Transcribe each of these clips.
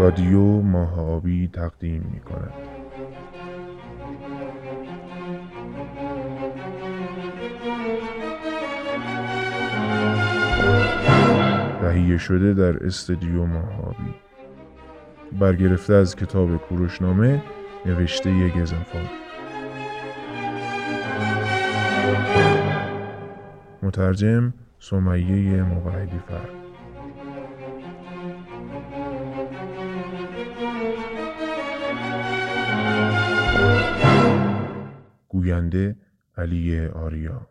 رادیو ماه آبی تقدیم می کند. تهیه شده در استدیو ماهابی. برگرفته از کتاب کوروشنامه نوشته گزنفال مترجم سمیه مقعدی فر گوینده علی آریا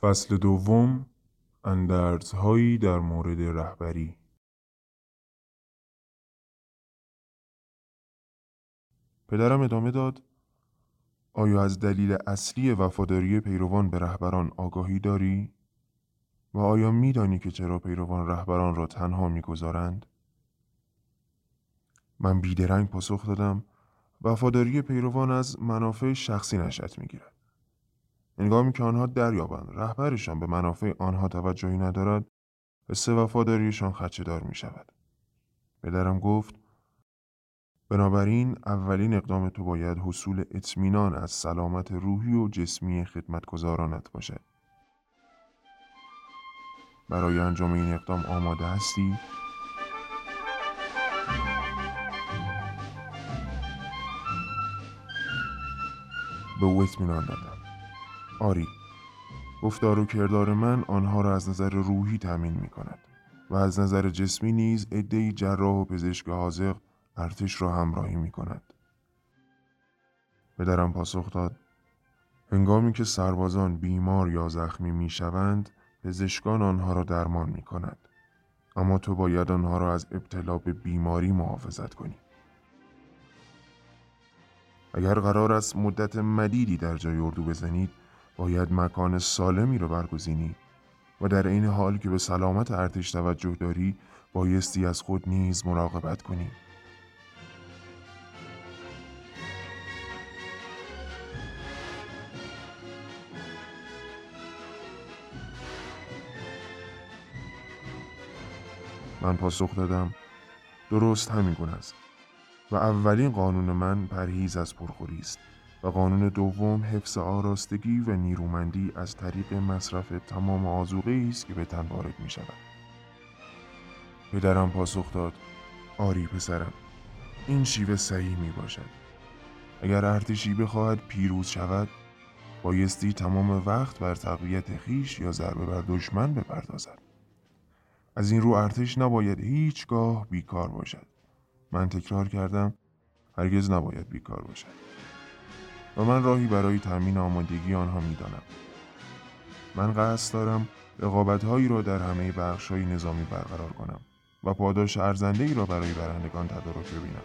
فصل دوم اندرزهایی در مورد رهبری پدرم ادامه داد آیا از دلیل اصلی وفاداری پیروان به رهبران آگاهی داری؟ و آیا میدانی که چرا پیروان رهبران را تنها می‌گذارند؟ من بیدرنگ پاسخ دادم وفاداری پیروان از منافع شخصی نشأت می‌گیرد هنگامی که آنها دریابند رهبرشان به منافع آنها توجهی ندارد سه وفاداریشان خدشه دار می شود. پدرم گفت بنابراین اولین اقدام تو باید حصول اطمینان از سلامت روحی و جسمی خدمتگزارانت باشد. برای انجام این اقدام آماده هستی؟ به او اطمینان دادم. آری گفتار و کردار من آنها را از نظر روحی تأمین می کند و از نظر جسمی نیز عدهای جراح و پزشک حاضق ارتش را همراهی می کند. پدرم پاسخ داد هنگامی که سربازان بیمار یا زخمی می شوند پزشکان آنها را درمان می کند. اما تو باید آنها را از ابتلا به بیماری محافظت کنی. اگر قرار است مدت مدیدی در جای اردو بزنید باید مکان سالمی رو برگزینی و در این حال که به سلامت ارتش توجه داری بایستی از خود نیز مراقبت کنی. من پاسخ دادم. درست همین گونه است. و اولین قانون من پرهیز از پرخوری است و قانون دوم حفظ آراستگی و نیرومندی از طریق مصرف تمام آزوقه است که به تن وارد می شود. پدرم پاسخ داد آری پسرم این شیوه صحیح می باشد. اگر ارتشی بخواهد پیروز شود بایستی تمام وقت بر تقویت خیش یا ضربه بر دشمن بپردازد. از این رو ارتش نباید هیچگاه بیکار باشد. من تکرار کردم هرگز نباید بیکار باشد. و من راهی برای تأمین آمادگی آنها می‌دانم. من قصد دارم رقابت هایی را در همه بخش های نظامی برقرار کنم و پاداش ارزنده ای را برای برندگان تدارک ببینم.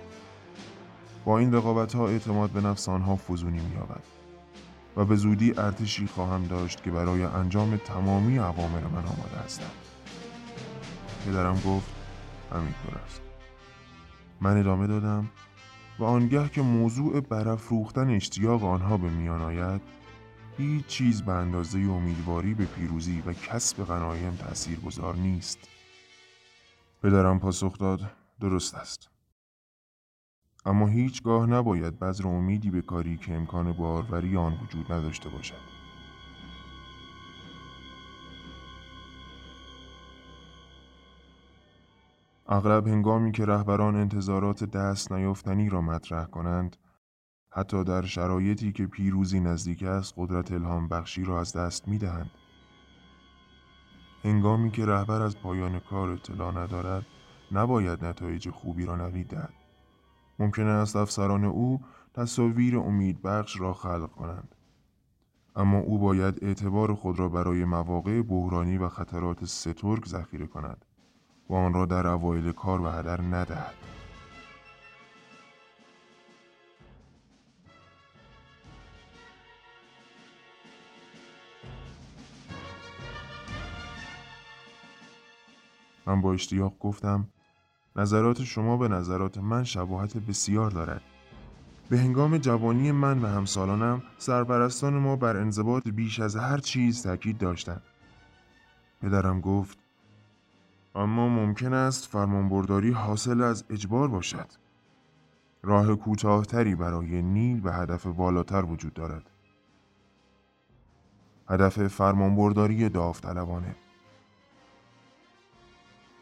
با این رقابت ها اعتماد به نفس آنها فزونی مییابد و به زودی ارتشی خواهم داشت که برای انجام تمامی عوامر من آماده هستند. پدرم گفت همینطور است من ادامه دادم و آنگه که موضوع برافروختن اشتیاق آنها به میان آید هیچ چیز به اندازه امیدواری به پیروزی و کسب غنایم تأثیر گذار نیست. پدرم پاسخ داد درست است. اما هیچگاه نباید بذر امیدی به کاری که امکان باروری آن وجود نداشته باشد. اغلب هنگامی که رهبران انتظارات دست نیافتنی را مطرح کنند حتی در شرایطی که پیروزی نزدیک است قدرت الهام بخشی را از دست می دهند. هنگامی که رهبر از پایان کار اطلاع ندارد نباید نتایج خوبی را نوید دهد. ممکن است افسران او تصاویر امید بخش را خلق کنند. اما او باید اعتبار خود را برای مواقع بحرانی و خطرات سترگ ذخیره کند. و آن را در اوایل کار به هدر ندهد. من با اشتیاق گفتم نظرات شما به نظرات من شباهت بسیار دارد. به هنگام جوانی من و همسالانم سرپرستان ما بر انضباط بیش از هر چیز تاکید داشتند. پدرم گفت اما ممکن است فرمانبرداری حاصل از اجبار باشد. راه کوتاهتری برای نیل به هدف بالاتر وجود دارد. هدف فرمانبرداری داوطلبانه.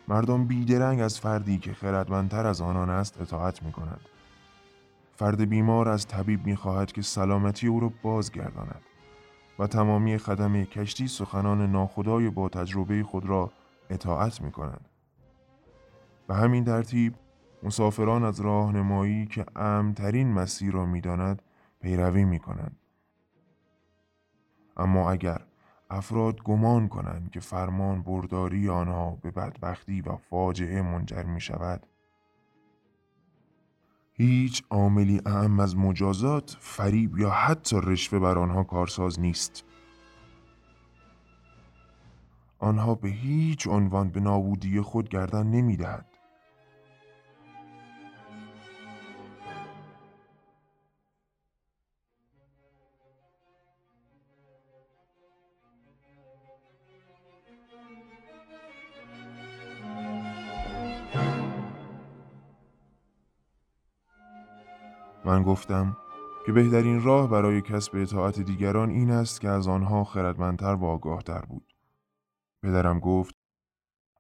مردم بیدرنگ از فردی که خردمندتر از آنان است اطاعت می کند. فرد بیمار از طبیب می خواهد که سلامتی او را بازگرداند و تمامی خدمه کشتی سخنان ناخدای با تجربه خود را اطاعت می کنند. به همین ترتیب مسافران از راهنمایی که امترین مسیر را می داند پیروی می کنند. اما اگر افراد گمان کنند که فرمان برداری آنها به بدبختی و فاجعه منجر می شود هیچ عاملی اهم از مجازات، فریب یا حتی رشوه بر آنها کارساز نیست. آنها به هیچ عنوان به نابودی خود گردن نمی‌دهند. من گفتم که بهترین راه برای کسب اطاعت دیگران این است که از آنها خردمندتر و آگاهتر بود. پدرم گفت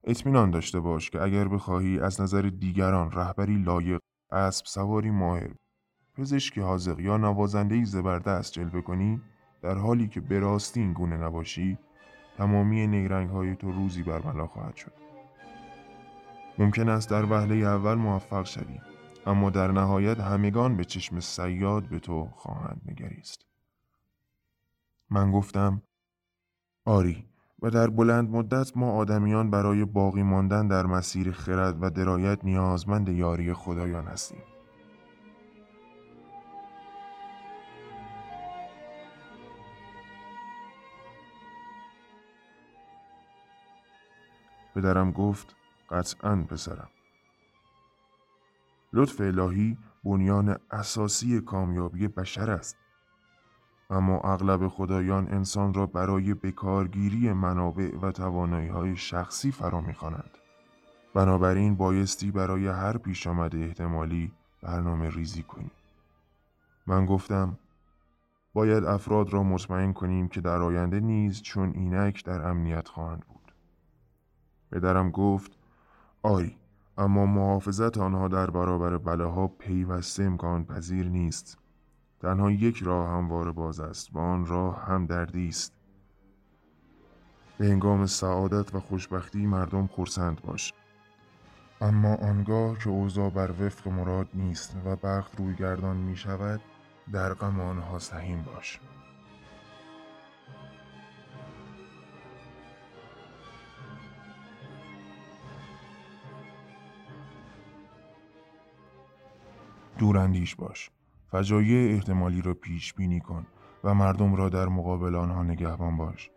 اطمینان داشته باش که اگر بخواهی از نظر دیگران رهبری لایق، اسب سواری ماهر، پزشکی حاضق یا نوازندهی زبردست جلوه کنی در حالی که به راستی این گونه نباشی تمامی نیرنگ های تو روزی برملا خواهد شد. ممکن است در وهله اول موفق شوی اما در نهایت همگان به چشم سیاد به تو خواهند نگریست. من گفتم آری و در بلند مدت ما آدمیان برای باقی ماندن در مسیر خرد و درایت نیازمند یاری خدایان هستیم. پدرم گفت قطعا پسرم لطف الهی بنیان اساسی کامیابی بشر است اما اغلب خدایان انسان را برای بکارگیری منابع و توانایی های شخصی فرا می‌خوانند. بنابراین بایستی برای هر پیش آمده احتمالی برنامه ریزی کنیم. من گفتم باید افراد را مطمئن کنیم که در آینده نیز چون اینک در امنیت خواهند بود. پدرم گفت آری اما محافظت آنها در برابر بلاها پیوسته امکان پذیر نیست. تنها یک راه هموار باز است و آن راه هم دردی است. به هنگام سعادت و خوشبختی مردم خورسند باش. اما آنگاه که اوضاع بر وفق مراد نیست و بخت روی گردان می شود در غم آنها سهیم باش. دوراندیش باش. فجایع احتمالی را پیش بینی کن و مردم را در مقابل آنها نگهبان باش.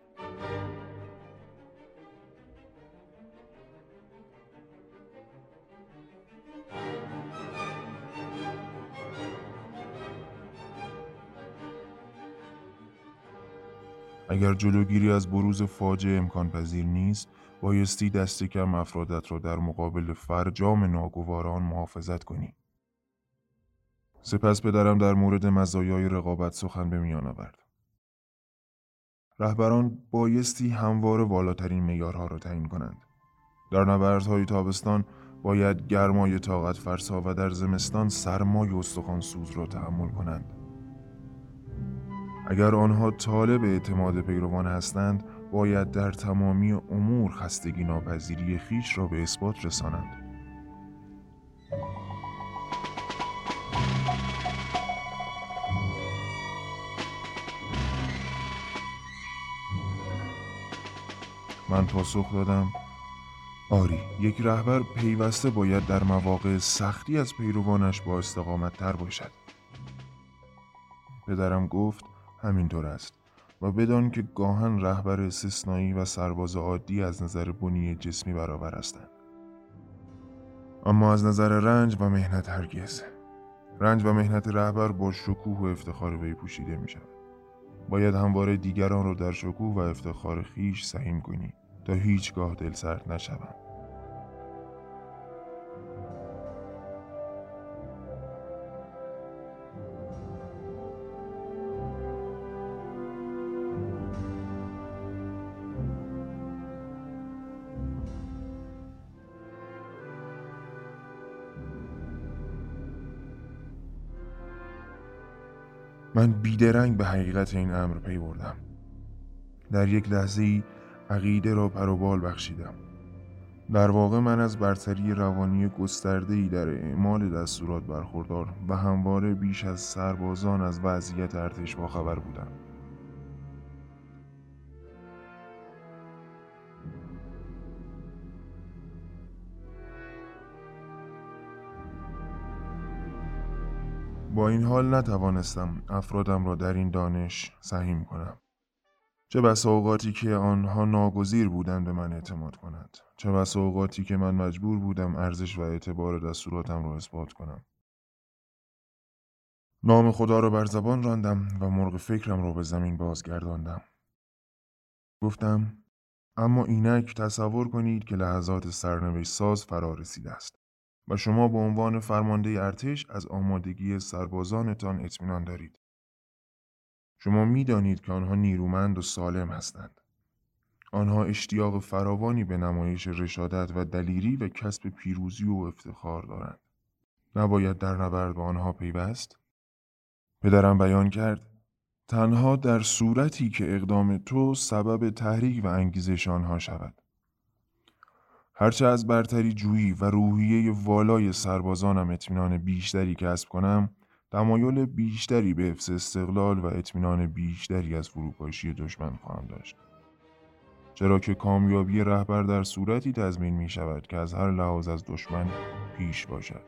اگر جلوگیری از بروز فاجعه امکان پذیر نیست بایستی دست کم افرادت را در مقابل فرجام ناگواران محافظت کنی. سپس پدرم در مورد مزایای رقابت سخن به میان آورد. رهبران بایستی هموار والاترین معیارها را تعیین کنند. در نبردهای تابستان باید گرمای طاقت فرسا و در زمستان سرمای استخوان سوز را تحمل کنند. اگر آنها طالب اعتماد پیروان هستند باید در تمامی امور خستگی ناپذیری خیش را به اثبات رسانند. من پاسخ دادم. آری یک رهبر پیوسته باید در مواقع سختی از پیروانش با استقامت تر باشد. پدرم گفت همینطور است و بدان که گاهن رهبر استثنایی و سرباز عادی از نظر بنی جسمی برابر هستند. اما از نظر رنج و مهنت هرگز. رنج و مهنت رهبر با شکوه و افتخار وی پوشیده می شود باید همواره دیگران را در شکوه و افتخار خیش سهیم کنی. تا هیچگاه دل سرد نشوم. من بیدرنگ به حقیقت این امر پی بردم. در یک لحظه ای عقیده را پروبال بخشیدم در واقع من از برتری روانی ای در اعمال دستورات برخوردار و همواره بیش از سربازان از وضعیت ارتش باخبر بودم با این حال نتوانستم افرادم را در این دانش سهیم کنم. چه بس اوقاتی که آنها ناگزیر بودند به من اعتماد کنند. چه بس اوقاتی که من مجبور بودم ارزش و اعتبار دستوراتم را اثبات کنم. نام خدا را بر زبان راندم و مرغ فکرم را به زمین بازگرداندم. گفتم اما اینک تصور کنید که لحظات سرنوشت ساز فرا رسیده است. و شما به عنوان فرمانده ارتش از آمادگی سربازانتان اطمینان دارید. شما می‌دانید که آنها نیرومند و سالم هستند. آنها اشتیاق فراوانی به نمایش رشادت و دلیری و کسب پیروزی و افتخار دارند. نباید در نبرد به آنها پیوست؟ پدرم بیان کرد تنها در صورتی که اقدام تو سبب تحریک و انگیزش آنها شود. هرچه از برتری جویی و روحیه والای سربازانم اطمینان بیشتری کسب کنم تمایل بیشتری به حفظ استقلال و اطمینان بیشتری از فروپاشی دشمن خواهم داشت. چرا که کامیابی رهبر در صورتی تضمین می شود که از هر لحاظ از دشمن پیش باشد.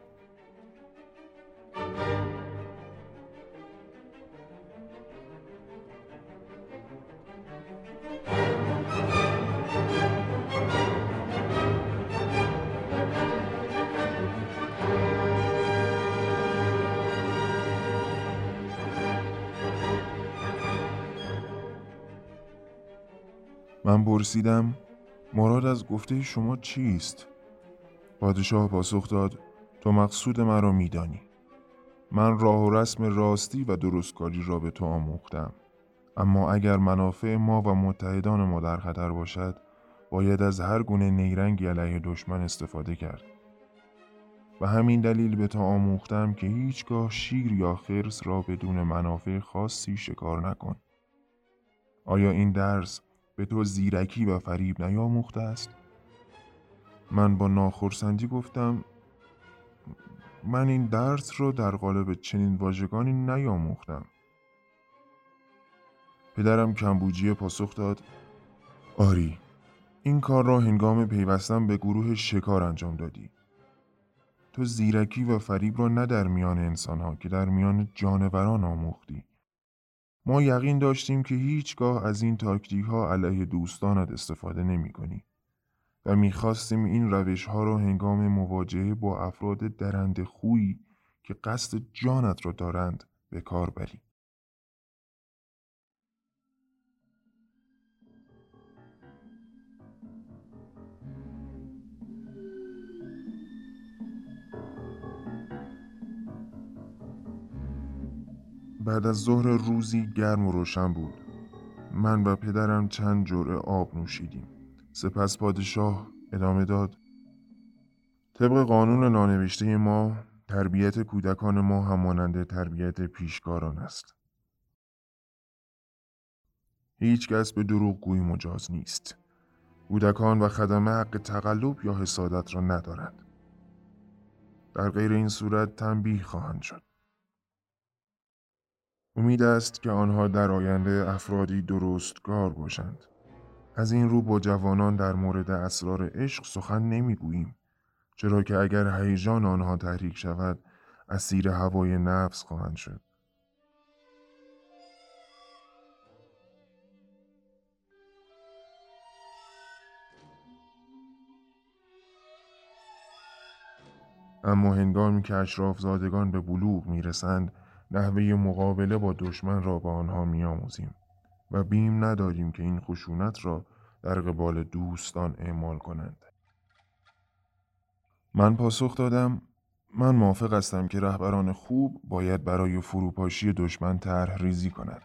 من پرسیدم مراد از گفته شما چیست؟ پادشاه پاسخ داد تو مقصود مرا میدانی. من راه و رسم راستی و درستکاری را به تو آموختم. اما اگر منافع ما و متحدان ما در خطر باشد باید از هر گونه نیرنگی علیه دشمن استفاده کرد. و همین دلیل به تو آموختم که هیچگاه شیر یا خرس را بدون منافع خاصی شکار نکن. آیا این درس به تو زیرکی و فریب نیاموخته است؟ من با ناخرسندی گفتم من این درس را در قالب چنین واژگانی نیاموختم. پدرم کمبوجی پاسخ داد آری این کار را هنگام پیوستن به گروه شکار انجام دادی. تو زیرکی و فریب را نه در میان انسانها که در میان جانوران آموختی. ما یقین داشتیم که هیچگاه از این تاکتیک ها علیه دوستانت استفاده نمی کنی و می‌خواستیم این روش ها را هنگام مواجهه با افراد درند خویی که قصد جانت را دارند به کار بری. بعد از ظهر روزی گرم و روشن بود. من و پدرم چند جرعه آب نوشیدیم. سپس پادشاه ادامه داد. طبق قانون نانوشته ما تربیت کودکان ما همانند تربیت پیشکاران است. هیچ کس به دروغ گوی مجاز نیست. کودکان و خدمه حق تقلب یا حسادت را ندارند در غیر این صورت تنبیه خواهند شد. امید است که آنها در آینده افرادی درستگار باشند. از این رو با جوانان در مورد اسرار عشق سخن نمی‌گوییم چرا که اگر هیجان آنها تحریک شود اسیر هوای نفس خواهند شد. اما هنگامی که اشراف زادگان به بلوغ می‌رسند نحوه مقابله با دشمن را به آنها میآموزیم و بیم نداریم که این خشونت را در قبال دوستان اعمال کنند. من پاسخ دادم من موافق هستم که رهبران خوب باید برای فروپاشی دشمن طرح ریزی کنند.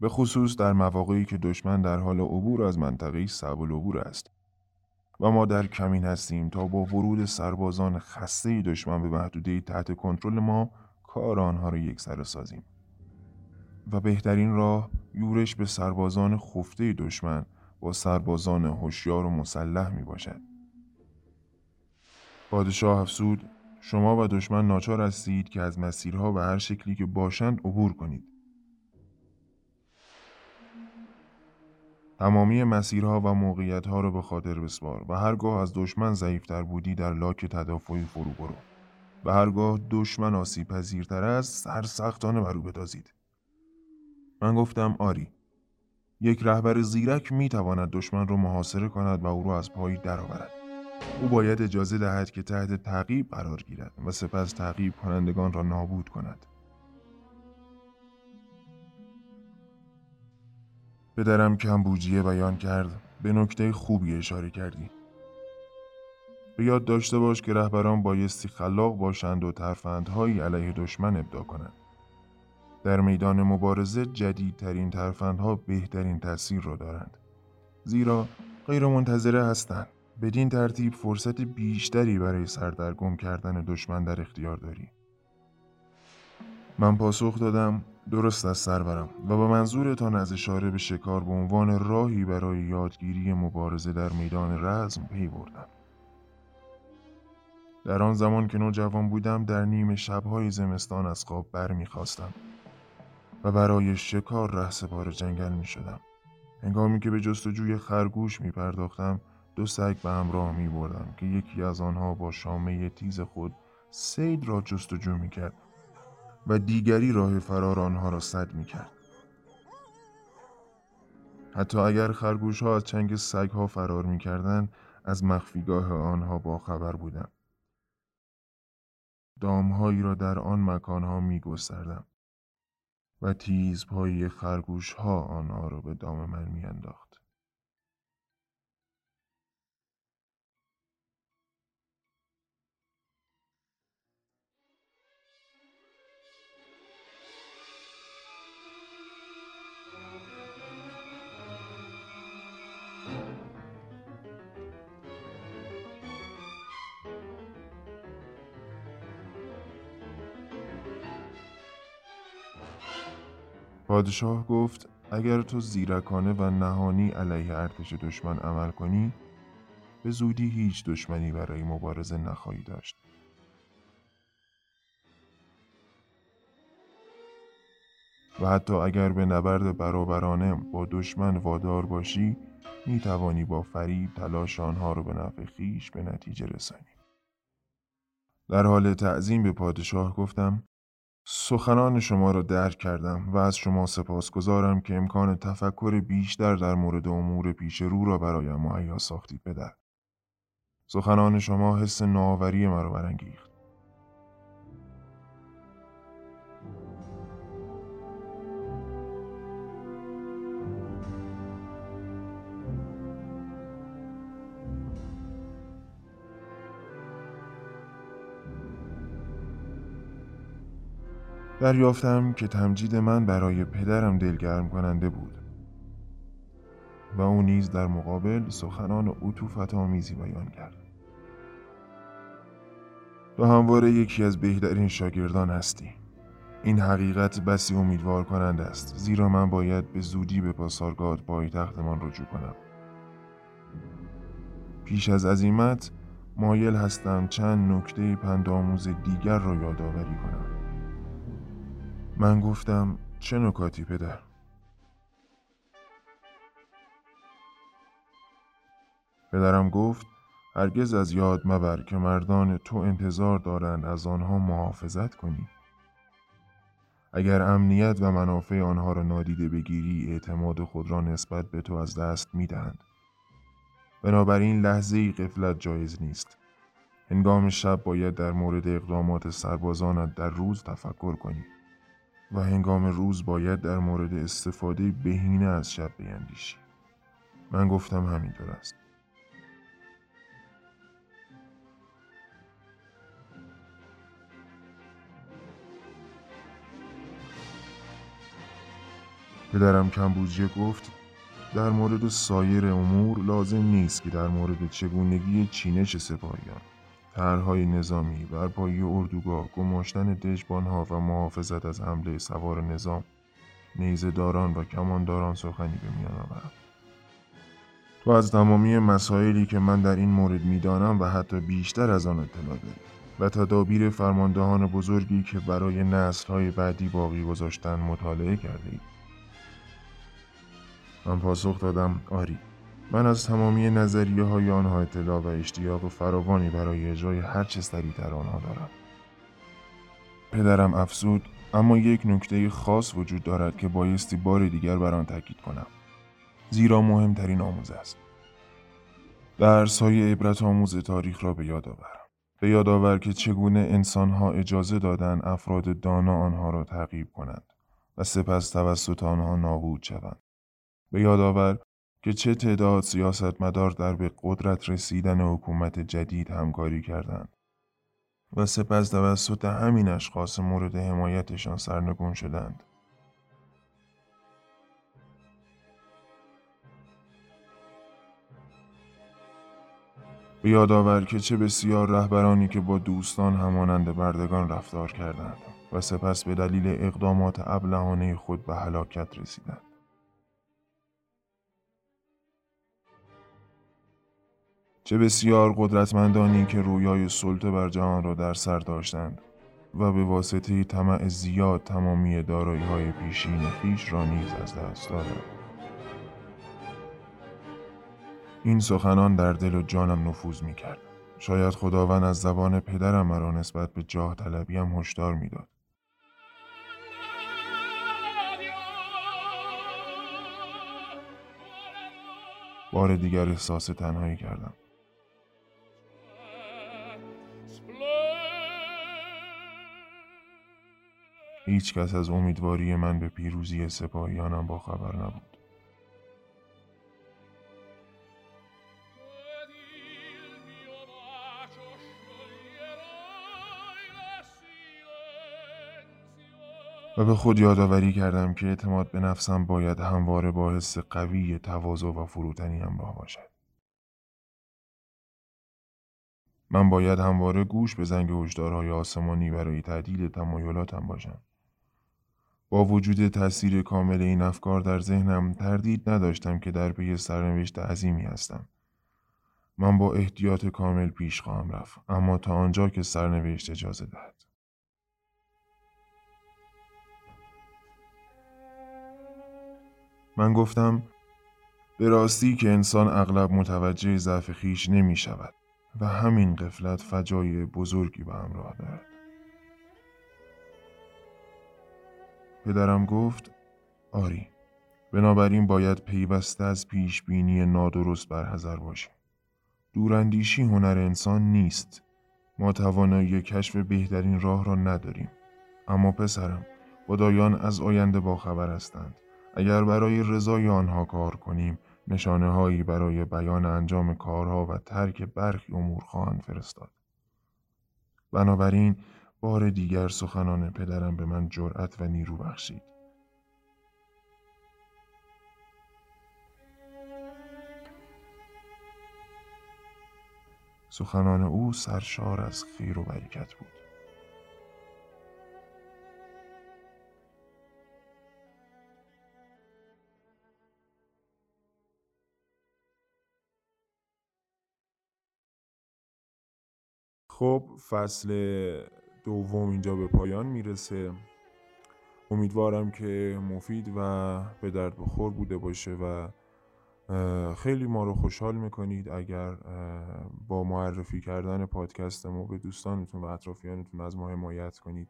به خصوص در مواقعی که دشمن در حال عبور از منطقه صعب العبور است و ما در کمین هستیم تا با ورود سربازان خسته دشمن به محدوده تحت کنترل ما کار آنها را یک سر سازیم و بهترین راه یورش به سربازان خفته دشمن با سربازان هوشیار و مسلح می باشد. پادشاه افسود شما و دشمن ناچار هستید که از مسیرها و هر شکلی که باشند عبور کنید. تمامی مسیرها و موقعیتها را به خاطر بسپار و هرگاه از دشمن ضعیفتر بودی در لاک تدافعی فرو برو و هرگاه دشمن آسیب پذیرتر است سرسختانه بر او بدازید. من گفتم آری یک رهبر زیرک می تواند دشمن را محاصره کند و او را از پایی درآورد. او باید اجازه دهد که تحت تعقیب قرار گیرد و سپس تعقیب کنندگان را نابود کند. پدرم کمبوجیه بیان کرد به نکته خوبی اشاره کردی. به یاد داشته باش که رهبران بایستی خلاق باشند و ترفندهایی علیه دشمن ابدا کنند. در میدان مبارزه جدیدترین ترفندها بهترین تاثیر را دارند. زیرا غیر منتظره هستند. بدین ترتیب فرصت بیشتری برای سردرگم کردن دشمن در اختیار داری. من پاسخ دادم درست از سرورم و با منظورتان از اشاره به شکار به عنوان راهی برای یادگیری مبارزه در میدان رزم پی بردم. در آن زمان که نوجوان بودم در نیم شبهای زمستان از خواب برمیخواستم و برای شکار ره سپار جنگل می شدم. هنگامی که به جستجوی خرگوش می پرداختم دو سگ به همراه می بردم که یکی از آنها با شامه تیز خود سید را جستجو می کرد و دیگری راه فرار آنها را سد می کرد. حتی اگر خرگوش ها از چنگ سگ ها فرار می کردن، از مخفیگاه آنها با خبر بودم. دامهایی را در آن مکانها می گستردم و تیز پایی خرگوش ها آنها را به دام من می انداخت. پادشاه گفت اگر تو زیرکانه و نهانی علیه ارتش دشمن عمل کنی به زودی هیچ دشمنی برای مبارزه نخواهی داشت. و حتی اگر به نبرد برابرانه با دشمن وادار باشی می توانی با فریب تلاش آنها را به نفع خیش به نتیجه رسانی. در حال تعظیم به پادشاه گفتم سخنان شما را درک کردم و از شما سپاسگزارم که امکان تفکر بیشتر در مورد امور پیش رو را برایم مهیا ساختید پدر. سخنان شما حس نوآوری مرا برانگیخت. دریافتم که تمجید من برای پدرم دلگرم کننده بود. و او نیز در مقابل سخنان عطوفت آمیزی بیان کرد. تو همواره یکی از بهترین شاگردان هستی. این حقیقت بسی امیدوار کننده است زیرا من باید به زودی به پاسارگاد پایتختمان رجوع کنم. پیش از عزیمت مایل هستم چند نکته پندآموز دیگر را یادآوری کنم. من گفتم چه نکاتی پدر؟ پدرم گفت هرگز از یاد مبر که مردان تو انتظار دارند از آنها محافظت کنی. اگر امنیت و منافع آنها را نادیده بگیری اعتماد خود را نسبت به تو از دست می دهند. بنابراین لحظه ای قفلت جایز نیست. هنگام شب باید در مورد اقدامات سربازانت در روز تفکر کنی. و هنگام روز باید در مورد استفاده بهینه از شب بیندیشی. من گفتم همینطور است. پدرم کمبوجیه گفت در مورد سایر امور لازم نیست که در مورد چگونگی چینش سپاهیان طرحهای نظامی، برپایی اردوگاه، گماشتن دژبانها و محافظت از حمله سوار نظام نیزه داران و کمانداران سخنی به میان آورم تو از تمامی مسائلی که من در این مورد می‌دانم و حتی بیشتر از آن اطلاع داری و تدابیر فرماندهان بزرگی که برای های بعدی باقی گذاشتن مطالعه کرده اید. من پاسخ دادم آری من از تمامی نظریه های آنها اطلاع و اشتیاق فراوانی برای اجرای هر چه در آنها دارم. پدرم افزود اما یک نکته خاص وجود دارد که بایستی بار دیگر بر آن تاکید کنم. زیرا مهمترین آموز است. درس های عبرت آموز تاریخ را به یاد آور به یاد آور که چگونه انسانها اجازه دادن افراد دانا آنها را تعقیب کنند و سپس توسط آنها نابود شوند. به یاد آور که چه تعداد سیاستمدار در به قدرت رسیدن حکومت جدید همکاری کردند و سپس توسط همین اشخاص مورد حمایتشان سرنگون شدند. به یاد آور که چه بسیار رهبرانی که با دوستان همانند بردگان رفتار کردند و سپس به دلیل اقدامات ابلهانه خود به هلاکت رسیدند. چه بسیار قدرتمندانی که رویای سلطه بر جهان را در سر داشتند و به واسطه طمع زیاد تمامی دارایی های پیشین خیش را نیز از دست دادند. این سخنان در دل و جانم نفوذ می کرد. شاید خداوند از زبان پدرم مرا نسبت به جاه طلبیم هشدار می‌داد. بار دیگر احساس تنهایی کردم. هیچ کس از امیدواری من به پیروزی سپاهیانم با خبر نبود. و به خود یادآوری کردم که اعتماد به نفسم باید همواره با حس قوی تواضع و فروتنی همراه باشد. من باید همواره گوش به زنگ هشدارهای آسمانی برای تعدیل تمایلاتم باشم. با وجود تاثیر کامل این افکار در ذهنم تردید نداشتم که در پی سرنوشت عظیمی هستم. من با احتیاط کامل پیش خواهم رفت اما تا آنجا که سرنوشت اجازه دهد. من گفتم به راستی که انسان اغلب متوجه ضعف خیش نمی شود و همین قفلت فجای بزرگی به همراه دارد. پدرم گفت آری بنابراین باید پیوسته از پیش بینی نادرست برحذر باشیم. دوراندیشی هنر انسان نیست. ما توانایی کشف بهترین راه را نداریم. اما پسرم خدایان از آینده باخبر هستند. اگر برای رضای آنها کار کنیم نشانه هایی برای بیان انجام کارها و ترک برخی امور خواهند فرستاد. بنابراین بار دیگر سخنان پدرم به من جرأت و نیرو بخشید. سخنان او سرشار از خیر و برکت بود. خب فصل دوم اینجا به پایان می‌رسه. امیدوارم که مفید و به درد بخور بوده باشه و خیلی ما رو خوشحال می‌کنید. اگر با معرفی کردن پادکست ما به دوستانتون و اطرافیانتون از ما حمایت کنید.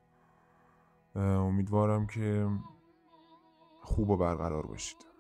امیدوارم که خوب و برقرار باشید.